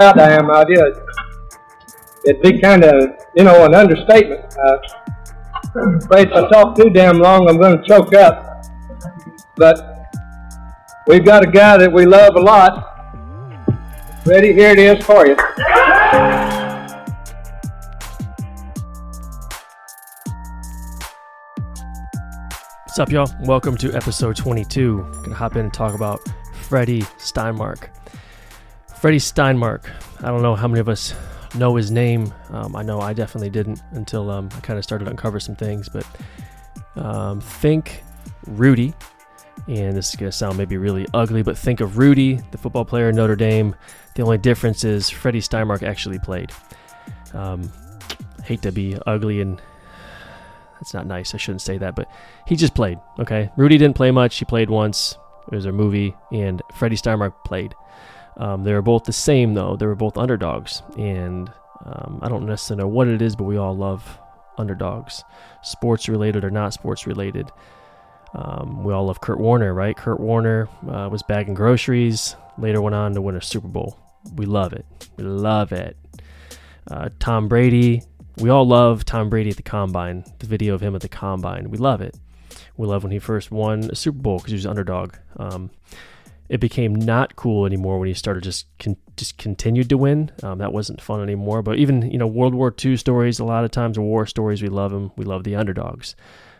proud I am of you. It'd be kind of, you know, an understatement. Uh, if I talk too damn long, I'm going to choke up. But we've got a guy that we love a lot. Ready? Here it is for you. What's up, y'all? Welcome to episode 22. Gonna hop in and talk about Freddie Steinmark. Freddie Steinmark. I don't know how many of us know his name. Um, I know I definitely didn't until um, I kind of started to uncover some things. But um, think Rudy, and this is gonna sound maybe really ugly, but think of Rudy, the football player, Notre Dame. The only difference is Freddie Steinmark actually played. Um, hate to be ugly and that's not nice. I shouldn't say that, but he just played. Okay, Rudy didn't play much. He played once. It was a movie, and Freddie Steinmark played. Um, they were both the same, though. They were both underdogs, and um, I don't necessarily know what it is, but we all love underdogs, sports related or not sports related. Um, we all love Kurt Warner, right? Kurt Warner uh, was bagging groceries. Later went on to win a Super Bowl. We love it. We love it. Uh, Tom Brady we all love Tom Brady at the combine, the video of him at the combine. We love it. We love when he first won a Super Bowl because he was an underdog. Um, it became not cool anymore when he started just con- just continued to win. Um, that wasn't fun anymore. But even you know World War II stories, a lot of times war stories, we love them. We love the underdogs.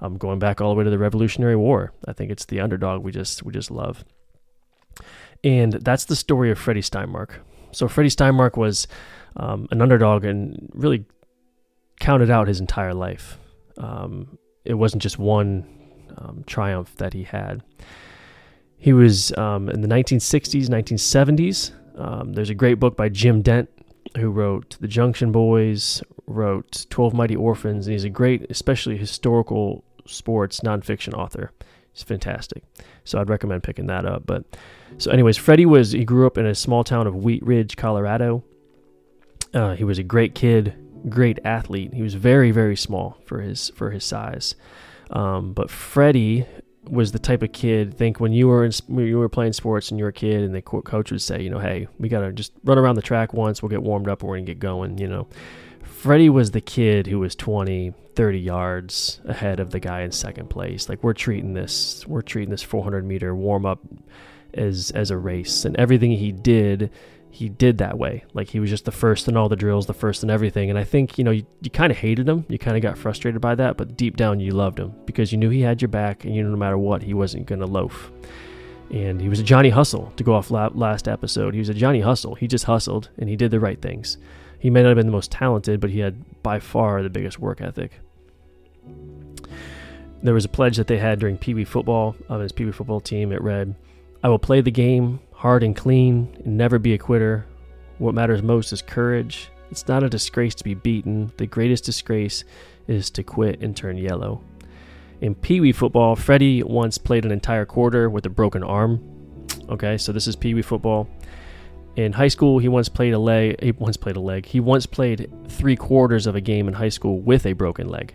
Um, going back all the way to the Revolutionary War, I think it's the underdog we just we just love. And that's the story of Freddie Steinmark. So Freddie Steinmark was um, an underdog and really counted out his entire life. Um, it wasn't just one um, triumph that he had. He was um, in the 1960s, 1970s. Um, there's a great book by Jim Dent who wrote The Junction Boys, wrote 12 Mighty Orphans, and he's a great, especially historical sports nonfiction author. He's fantastic. So I'd recommend picking that up. But so, anyways, Freddie was, he grew up in a small town of Wheat Ridge, Colorado. Uh, he was a great kid, great athlete. He was very very small for his for his size. Um, but Freddie was the type of kid. Think when you were in, when you were playing sports and you were a kid, and the coach would say, you know, hey, we gotta just run around the track once. We'll get warmed up, and we're gonna get going. You know, Freddie was the kid who was 20, 30 yards ahead of the guy in second place. Like we're treating this, we're treating this 400 meter warm up as as a race, and everything he did he did that way. Like he was just the first in all the drills, the first in everything. And I think, you know, you, you kind of hated him. You kind of got frustrated by that, but deep down you loved him because you knew he had your back and you knew no matter what, he wasn't going to loaf. And he was a Johnny Hustle to go off last episode. He was a Johnny Hustle. He just hustled and he did the right things. He may not have been the most talented, but he had by far the biggest work ethic. There was a pledge that they had during Wee football of his Wee football team. It read, I will play the game hard and clean and never be a quitter. What matters most is courage. It's not a disgrace to be beaten. The greatest disgrace is to quit and turn yellow. In Pee Wee football, Freddie once played an entire quarter with a broken arm. Okay, so this is Pee Wee football. In high school, he once played a leg. He once played a leg. He once played three quarters of a game in high school with a broken leg.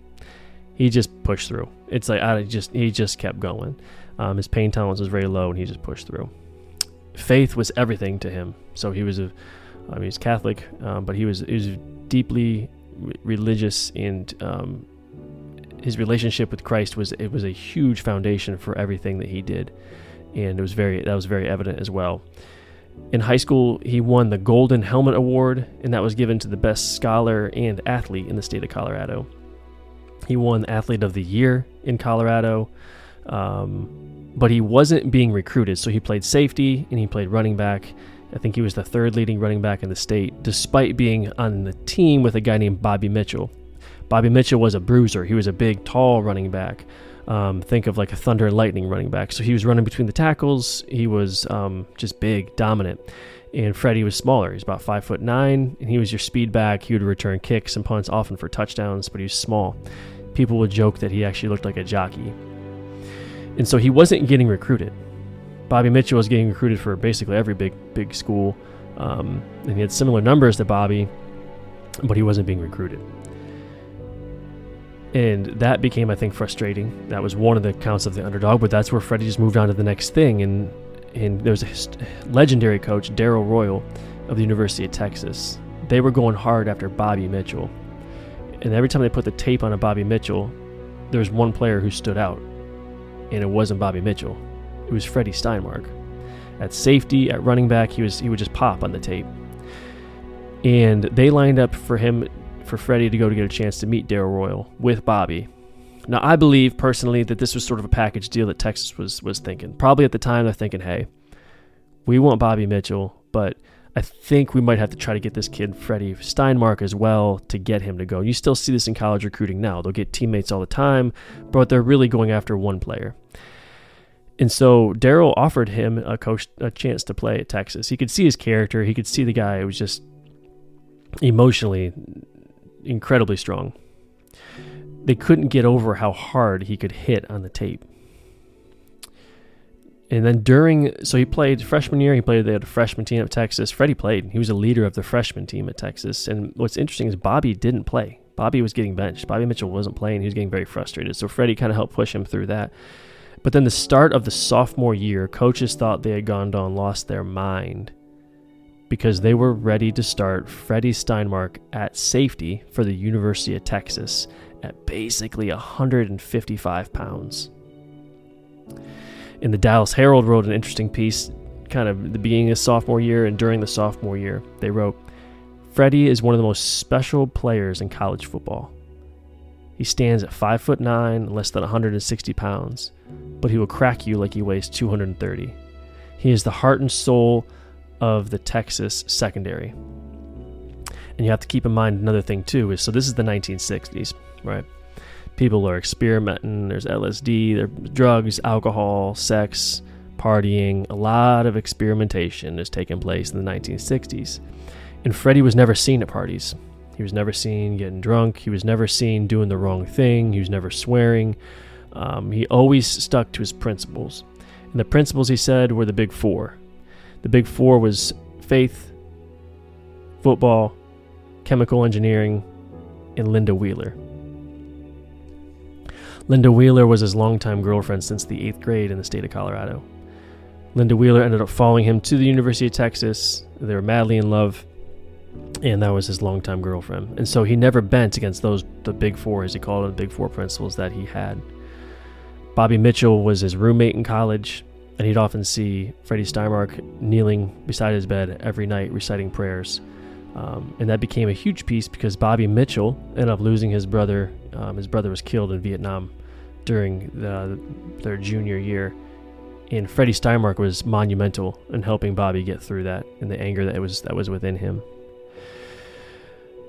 He just pushed through. It's like I just he just kept going. Um, his pain tolerance was very low, and he just pushed through faith was everything to him. So he was a, I mean, he's Catholic, um, but he was he was deeply re- religious, and um, his relationship with Christ was it was a huge foundation for everything that he did, and it was very that was very evident as well. In high school, he won the Golden Helmet Award, and that was given to the best scholar and athlete in the state of Colorado. He won Athlete of the Year in Colorado. Um, but he wasn't being recruited. So he played safety and he played running back. I think he was the third leading running back in the state, despite being on the team with a guy named Bobby Mitchell. Bobby Mitchell was a bruiser. He was a big, tall running back. Um, think of like a thunder and lightning running back. So he was running between the tackles. He was um, just big, dominant. And Freddie was smaller. He's about five foot nine, and he was your speed back. He would return kicks and punts often for touchdowns, but he was small. People would joke that he actually looked like a jockey. And so he wasn't getting recruited. Bobby Mitchell was getting recruited for basically every big big school, um, and he had similar numbers to Bobby, but he wasn't being recruited. And that became, I think, frustrating. That was one of the counts of the underdog, but that's where Freddie just moved on to the next thing. And and there was a legendary coach, Darrell Royal, of the University of Texas. They were going hard after Bobby Mitchell, and every time they put the tape on a Bobby Mitchell, there was one player who stood out, and it wasn't Bobby Mitchell. It was Freddie Steinmark. At safety, at running back, he was he would just pop on the tape. And they lined up for him, for Freddie to go to get a chance to meet Darrell Royal with Bobby. Now, I believe personally that this was sort of a package deal that Texas was was thinking. Probably at the time they're thinking, "Hey, we want Bobby Mitchell, but I think we might have to try to get this kid Freddie Steinmark as well to get him to go." You still see this in college recruiting now. They'll get teammates all the time, but they're really going after one player. And so Darrell offered him a coach a chance to play at Texas. He could see his character. He could see the guy was just emotionally incredibly strong. They couldn't get over how hard he could hit on the tape. And then during, so he played freshman year. He played they had a freshman team at Texas. Freddie played. He was a leader of the freshman team at Texas. And what's interesting is Bobby didn't play. Bobby was getting benched. Bobby Mitchell wasn't playing. He was getting very frustrated. So Freddie kind of helped push him through that. But then the start of the sophomore year, coaches thought they had gone down, lost their mind because they were ready to start Freddie Steinmark at safety for the University of Texas at basically 155 pounds. In the Dallas Herald wrote an interesting piece, kind of the beginning of sophomore year and during the sophomore year. They wrote, Freddie is one of the most special players in college football. He stands at 5 foot 9, less than 160 pounds, but he will crack you like he weighs 230. He is the heart and soul of the Texas secondary. And you have to keep in mind another thing too is so this is the 1960s, right? People are experimenting. There's LSD, there's drugs, alcohol, sex, partying. A lot of experimentation is taking place in the 1960s. And Freddie was never seen at parties. He was never seen getting drunk. He was never seen doing the wrong thing. He was never swearing. Um, he always stuck to his principles. And the principles, he said, were the big four. The big four was faith, football, chemical engineering, and Linda Wheeler. Linda Wheeler was his longtime girlfriend since the eighth grade in the state of Colorado. Linda Wheeler ended up following him to the University of Texas. They were madly in love, and that was his longtime girlfriend. And so he never bent against those the big four, as he called them, the big four principles that he had. Bobby Mitchell was his roommate in college, and he'd often see Freddie Steinmark kneeling beside his bed every night reciting prayers. Um, and that became a huge piece because Bobby Mitchell ended up losing his brother. Um, his brother was killed in Vietnam during the, their junior year. And Freddie Steinmark was monumental in helping Bobby get through that and the anger that was that was within him.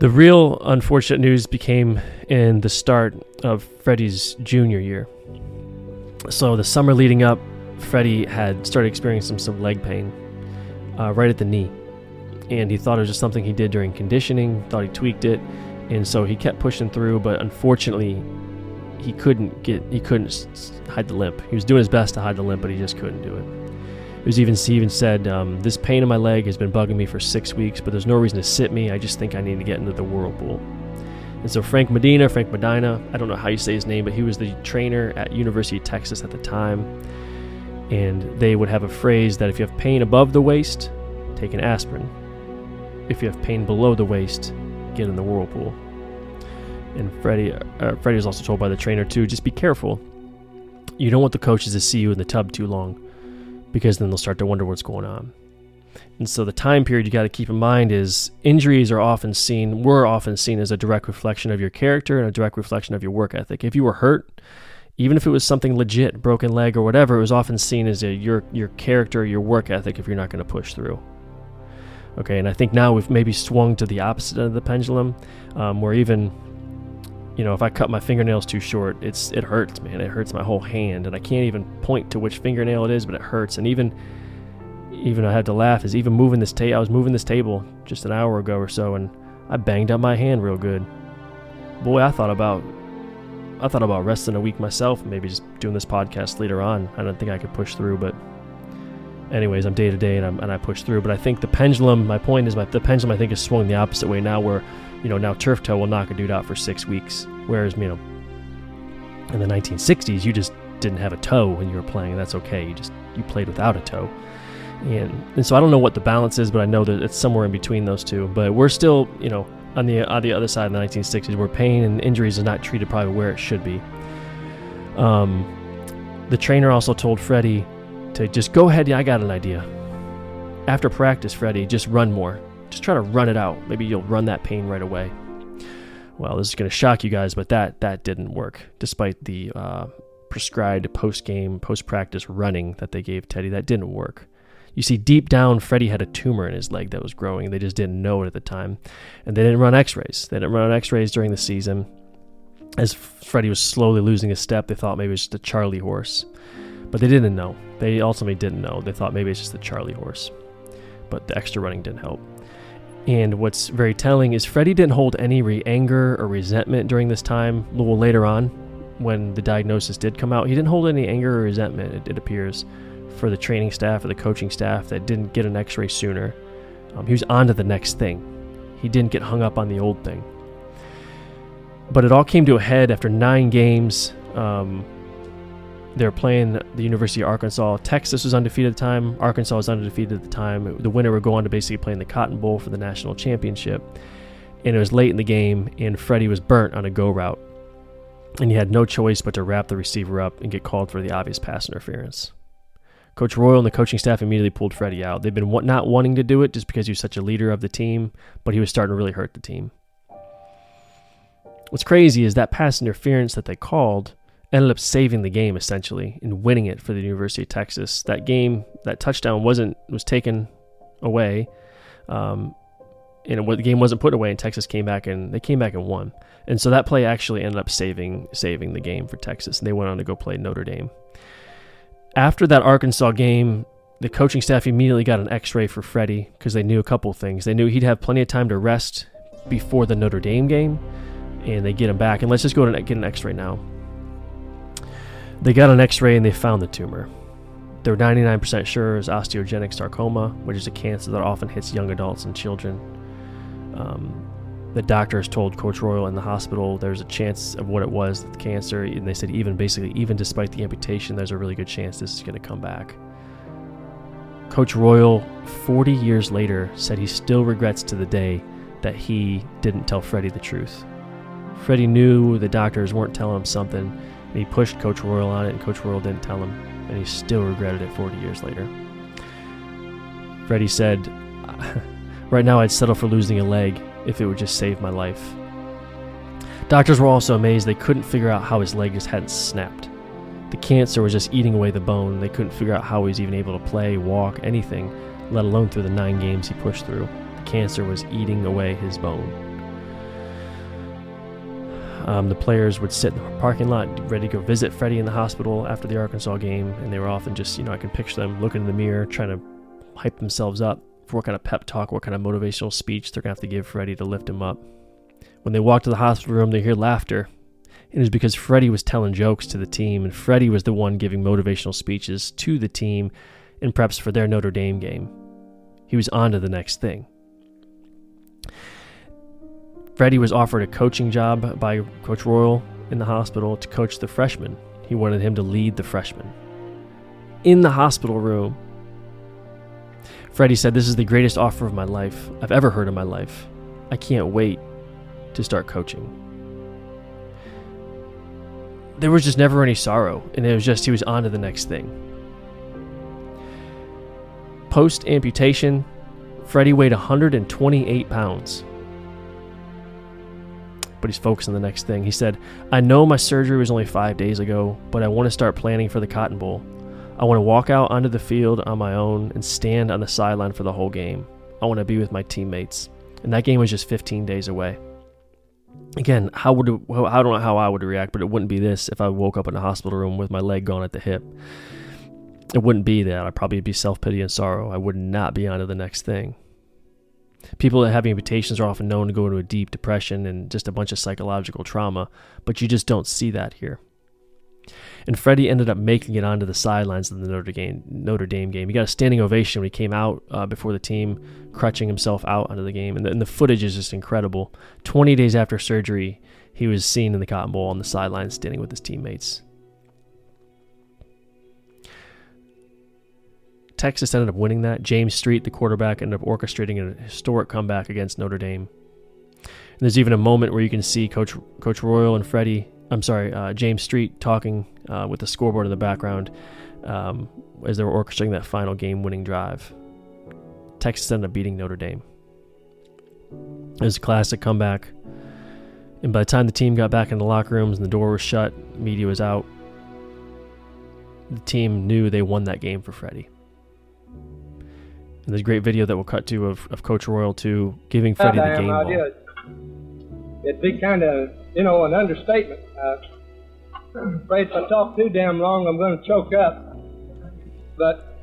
The real unfortunate news became in the start of Freddie's junior year. So the summer leading up, Freddie had started experiencing some leg pain uh, right at the knee. And he thought it was just something he did during conditioning, thought he tweaked it. And so he kept pushing through, but unfortunately, he couldn't get he couldn't hide the limp. He was doing his best to hide the limp, but he just couldn't do it. It was even he even said, um, "This pain in my leg has been bugging me for six weeks, but there's no reason to sit me. I just think I need to get into the whirlpool." And so Frank Medina, Frank Medina, I don't know how you say his name, but he was the trainer at University of Texas at the time. And they would have a phrase that if you have pain above the waist, take an aspirin. If you have pain below the waist, get in the whirlpool. And Freddie, uh, Freddie was also told by the trainer too, just be careful. You don't want the coaches to see you in the tub too long, because then they'll start to wonder what's going on. And so the time period you got to keep in mind is injuries are often seen, were often seen as a direct reflection of your character and a direct reflection of your work ethic. If you were hurt, even if it was something legit, broken leg or whatever, it was often seen as a, your your character, your work ethic if you're not going to push through. Okay, and I think now we've maybe swung to the opposite end of the pendulum, um, where even you know if I cut my fingernails too short, it's it hurts, man. It hurts my whole hand, and I can't even point to which fingernail it is, but it hurts. And even even I had to laugh is even moving this table. I was moving this table just an hour ago or so, and I banged up my hand real good. Boy, I thought about I thought about resting a week myself, maybe just doing this podcast later on. I don't think I could push through, but anyways, I'm day to day and, I'm, and I push through. But I think the pendulum, my point is, my, the pendulum I think is swung the opposite way now, where you know now turf toe will knock a dude out for six weeks, whereas you know in the 1960s you just didn't have a toe when you were playing. And that's okay. You just you played without a toe. And, and so I don't know what the balance is, but I know that it's somewhere in between those two. But we're still, you know, on the on the other side of the 1960s, where pain and injuries is not treated probably where it should be. Um, the trainer also told Freddie to just go ahead. Yeah, I got an idea. After practice, Freddie, just run more. Just try to run it out. Maybe you'll run that pain right away. Well, this is going to shock you guys, but that that didn't work, despite the uh, prescribed post game, post practice running that they gave Teddy. That didn't work. You see, deep down, Freddie had a tumor in his leg that was growing. They just didn't know it at the time. And they didn't run x rays. They didn't run x rays during the season. As Freddie was slowly losing his step, they thought maybe it was just a Charlie horse. But they didn't know. They ultimately didn't know. They thought maybe it's just the Charlie horse. But the extra running didn't help. And what's very telling is Freddie didn't hold any re- anger or resentment during this time. Little later on, when the diagnosis did come out, he didn't hold any anger or resentment, it, it appears, for the training staff or the coaching staff that didn't get an x ray sooner. Um, he was on to the next thing. He didn't get hung up on the old thing. But it all came to a head after nine games. Um, they were playing the University of Arkansas. Texas was undefeated at the time. Arkansas was undefeated at the time. The winner would go on to basically play in the Cotton Bowl for the national championship. And it was late in the game, and Freddie was burnt on a go route. And he had no choice but to wrap the receiver up and get called for the obvious pass interference. Coach Royal and the coaching staff immediately pulled Freddie out. They've been not wanting to do it just because he was such a leader of the team, but he was starting to really hurt the team. What's crazy is that pass interference that they called ended up saving the game essentially and winning it for the University of Texas. That game, that touchdown wasn't was taken away, um, and the game wasn't put away, and Texas came back and they came back and won. And so that play actually ended up saving saving the game for Texas, and they went on to go play Notre Dame. After that Arkansas game, the coaching staff immediately got an X-ray for Freddie because they knew a couple things. They knew he'd have plenty of time to rest before the Notre Dame game, and they get him back. And let's just go to get an X-ray now. They got an x ray and they found the tumor. They're 99% sure it's osteogenic sarcoma, which is a cancer that often hits young adults and children. Um, the doctors told Coach Royal in the hospital there's a chance of what it was, the cancer, and they said even basically, even despite the amputation, there's a really good chance this is going to come back. Coach Royal, 40 years later, said he still regrets to the day that he didn't tell Freddie the truth. Freddie knew the doctors weren't telling him something, and he pushed Coach Royal on it, and Coach Royal didn't tell him, and he still regretted it 40 years later. Freddie said, Right now, I'd settle for losing a leg if it would just save my life. Doctors were also amazed they couldn't figure out how his leg just hadn't snapped. The cancer was just eating away the bone. They couldn't figure out how he was even able to play, walk, anything, let alone through the nine games he pushed through. The cancer was eating away his bone. Um, the players would sit in the parking lot ready to go visit Freddie in the hospital after the Arkansas game, and they were often just, you know, I can picture them looking in the mirror, trying to hype themselves up for what kind of pep talk, what kind of motivational speech they're going to have to give Freddie to lift him up. When they walk to the hospital room, they hear laughter. It was because Freddie was telling jokes to the team, and Freddie was the one giving motivational speeches to the team in preps for their Notre Dame game. He was on to the next thing. Freddie was offered a coaching job by Coach Royal in the hospital to coach the freshmen. He wanted him to lead the freshmen. In the hospital room, Freddie said, This is the greatest offer of my life I've ever heard in my life. I can't wait to start coaching. There was just never any sorrow, and it was just he was on to the next thing. Post amputation, Freddie weighed 128 pounds but he's focused on the next thing. He said, I know my surgery was only five days ago, but I want to start planning for the Cotton Bowl. I want to walk out onto the field on my own and stand on the sideline for the whole game. I want to be with my teammates. And that game was just 15 days away. Again, how would it, I don't know how I would react, but it wouldn't be this if I woke up in a hospital room with my leg gone at the hip. It wouldn't be that. I'd probably be self pity and sorrow. I would not be on to the next thing. People that have amputations are often known to go into a deep depression and just a bunch of psychological trauma, but you just don't see that here. And Freddie ended up making it onto the sidelines of the Notre Dame, Notre Dame game. He got a standing ovation when he came out uh, before the team, crutching himself out onto the game. And the, and the footage is just incredible. 20 days after surgery, he was seen in the Cotton Bowl on the sidelines standing with his teammates. Texas ended up winning that. James Street, the quarterback, ended up orchestrating a historic comeback against Notre Dame. And there's even a moment where you can see Coach Coach Royal and Freddie, I'm sorry, uh, James Street talking uh, with the scoreboard in the background um, as they were orchestrating that final game-winning drive. Texas ended up beating Notre Dame. It was a classic comeback. And by the time the team got back in the locker rooms and the door was shut, media was out, the team knew they won that game for Freddie. And there's a great video that we'll cut to of, of Coach Royal too giving Freddie the game ball. It'd be kind of, you know, an understatement. Uh, afraid if I talk too damn long, I'm going to choke up. But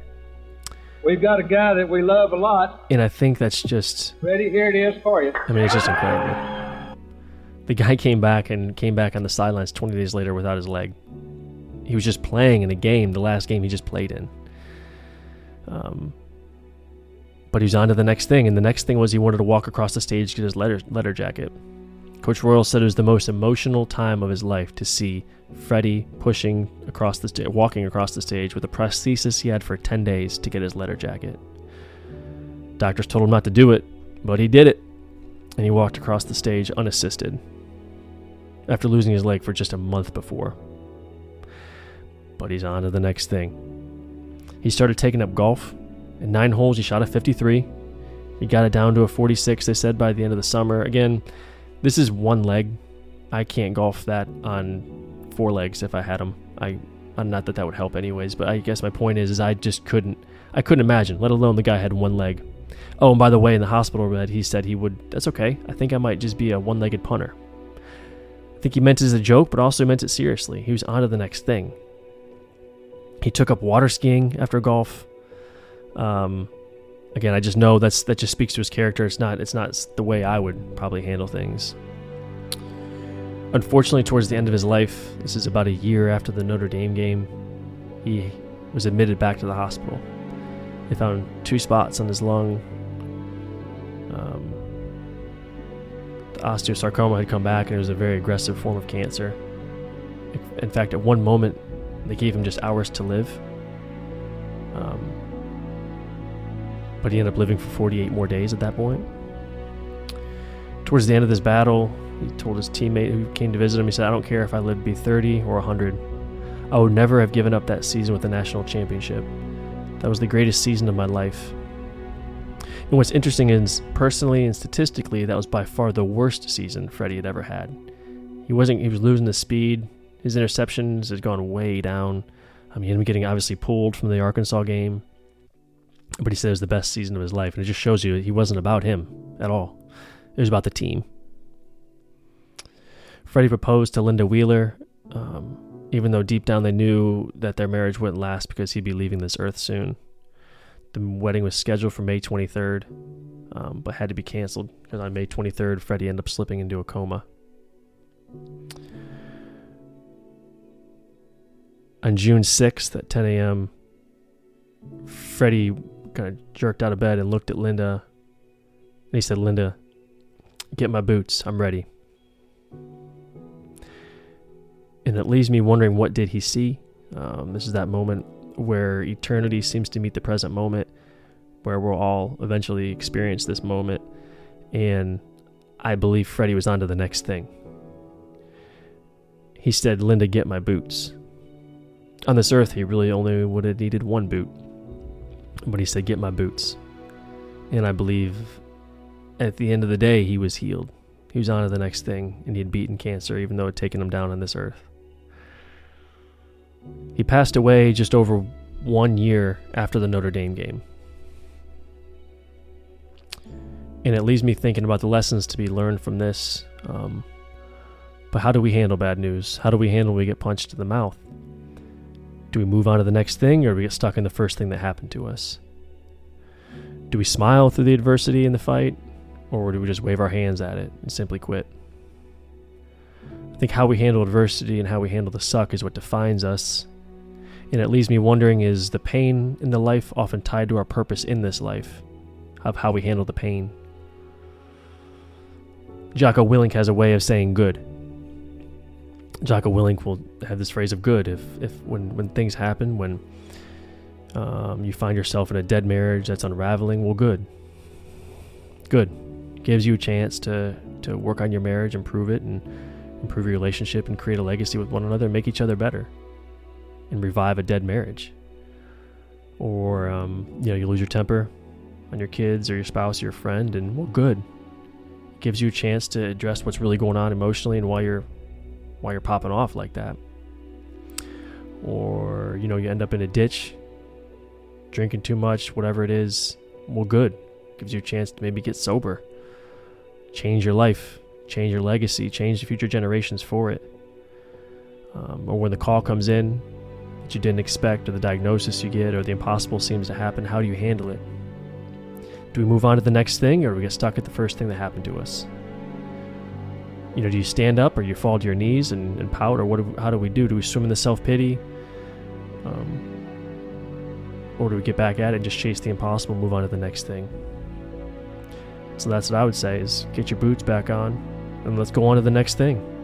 we've got a guy that we love a lot. And I think that's just. Ready? Here it is for you. I mean, it's just incredible. The guy came back and came back on the sidelines 20 days later without his leg. He was just playing in a game, the last game he just played in. Um, but he was on to the next thing, and the next thing was he wanted to walk across the stage to get his letter letter jacket. Coach Royal said it was the most emotional time of his life to see Freddie pushing across the stage, walking across the stage with a prosthesis he had for 10 days to get his letter jacket. Doctors told him not to do it, but he did it, and he walked across the stage unassisted after losing his leg for just a month before. But he's on to the next thing. He started taking up golf. In nine holes, he shot a 53. He got it down to a 46, they said, by the end of the summer. Again, this is one leg. I can't golf that on four legs if I had them. I, I'm not that that would help anyways, but I guess my point is, is I just couldn't, I couldn't imagine. Let alone the guy had one leg. Oh, and by the way, in the hospital bed, he said he would. That's okay. I think I might just be a one-legged punter. I think he meant it as a joke, but also meant it seriously. He was on to the next thing. He took up water skiing after golf. Um, again, I just know that's that just speaks to his character. It's not it's not the way I would probably handle things. Unfortunately, towards the end of his life, this is about a year after the Notre Dame game, he was admitted back to the hospital. They found two spots on his lung. Um, the osteosarcoma had come back, and it was a very aggressive form of cancer. In fact, at one moment, they gave him just hours to live. Um, but he ended up living for 48 more days at that point. Towards the end of this battle, he told his teammate who came to visit him, he said, I don't care if I live to be 30 or 100. I would never have given up that season with the national championship. That was the greatest season of my life. And what's interesting is, personally and statistically, that was by far the worst season Freddie had ever had. He wasn't, he was losing the speed. His interceptions had gone way down. I mean, up getting obviously pulled from the Arkansas game. But he said it was the best season of his life, and it just shows you he wasn't about him at all. It was about the team. Freddie proposed to Linda Wheeler, um, even though deep down they knew that their marriage wouldn't last because he'd be leaving this earth soon. The wedding was scheduled for May 23rd, um, but had to be canceled because on May 23rd, Freddie ended up slipping into a coma. On June 6th at 10 a.m., Freddie kind of jerked out of bed and looked at Linda. And he said, Linda, get my boots. I'm ready. And it leaves me wondering what did he see? Um, this is that moment where eternity seems to meet the present moment, where we'll all eventually experience this moment. And I believe Freddie was on to the next thing. He said, Linda, get my boots. On this earth, he really only would have needed one boot. But he said, Get my boots. And I believe at the end of the day, he was healed. He was on to the next thing, and he had beaten cancer, even though it had taken him down on this earth. He passed away just over one year after the Notre Dame game. And it leaves me thinking about the lessons to be learned from this. Um, but how do we handle bad news? How do we handle when we get punched in the mouth? Do we move on to the next thing or do we get stuck in the first thing that happened to us? Do we smile through the adversity in the fight or do we just wave our hands at it and simply quit? I think how we handle adversity and how we handle the suck is what defines us. And it leaves me wondering is the pain in the life often tied to our purpose in this life, of how we handle the pain? Jocko Willink has a way of saying good. Jocko Willink will have this phrase of good if, if when, when things happen, when Um, you find yourself in a dead marriage that's unraveling. Well, good. Good. Gives you a chance to, to work on your marriage, improve it, and improve your relationship and create a legacy with one another, make each other better, and revive a dead marriage. Or, um, you know, you lose your temper on your kids or your spouse or your friend, and well, good. Gives you a chance to address what's really going on emotionally and why you're why you're popping off like that. Or, you know, you end up in a ditch, drinking too much, whatever it is. Well, good. Gives you a chance to maybe get sober, change your life, change your legacy, change the future generations for it. Um, or when the call comes in that you didn't expect, or the diagnosis you get, or the impossible seems to happen, how do you handle it? Do we move on to the next thing, or do we get stuck at the first thing that happened to us? You know, do you stand up, or you fall to your knees and, and pout, or what? Do, how do we do? Do we swim in the self pity, um, or do we get back at it and just chase the impossible, move on to the next thing? So that's what I would say: is get your boots back on, and let's go on to the next thing.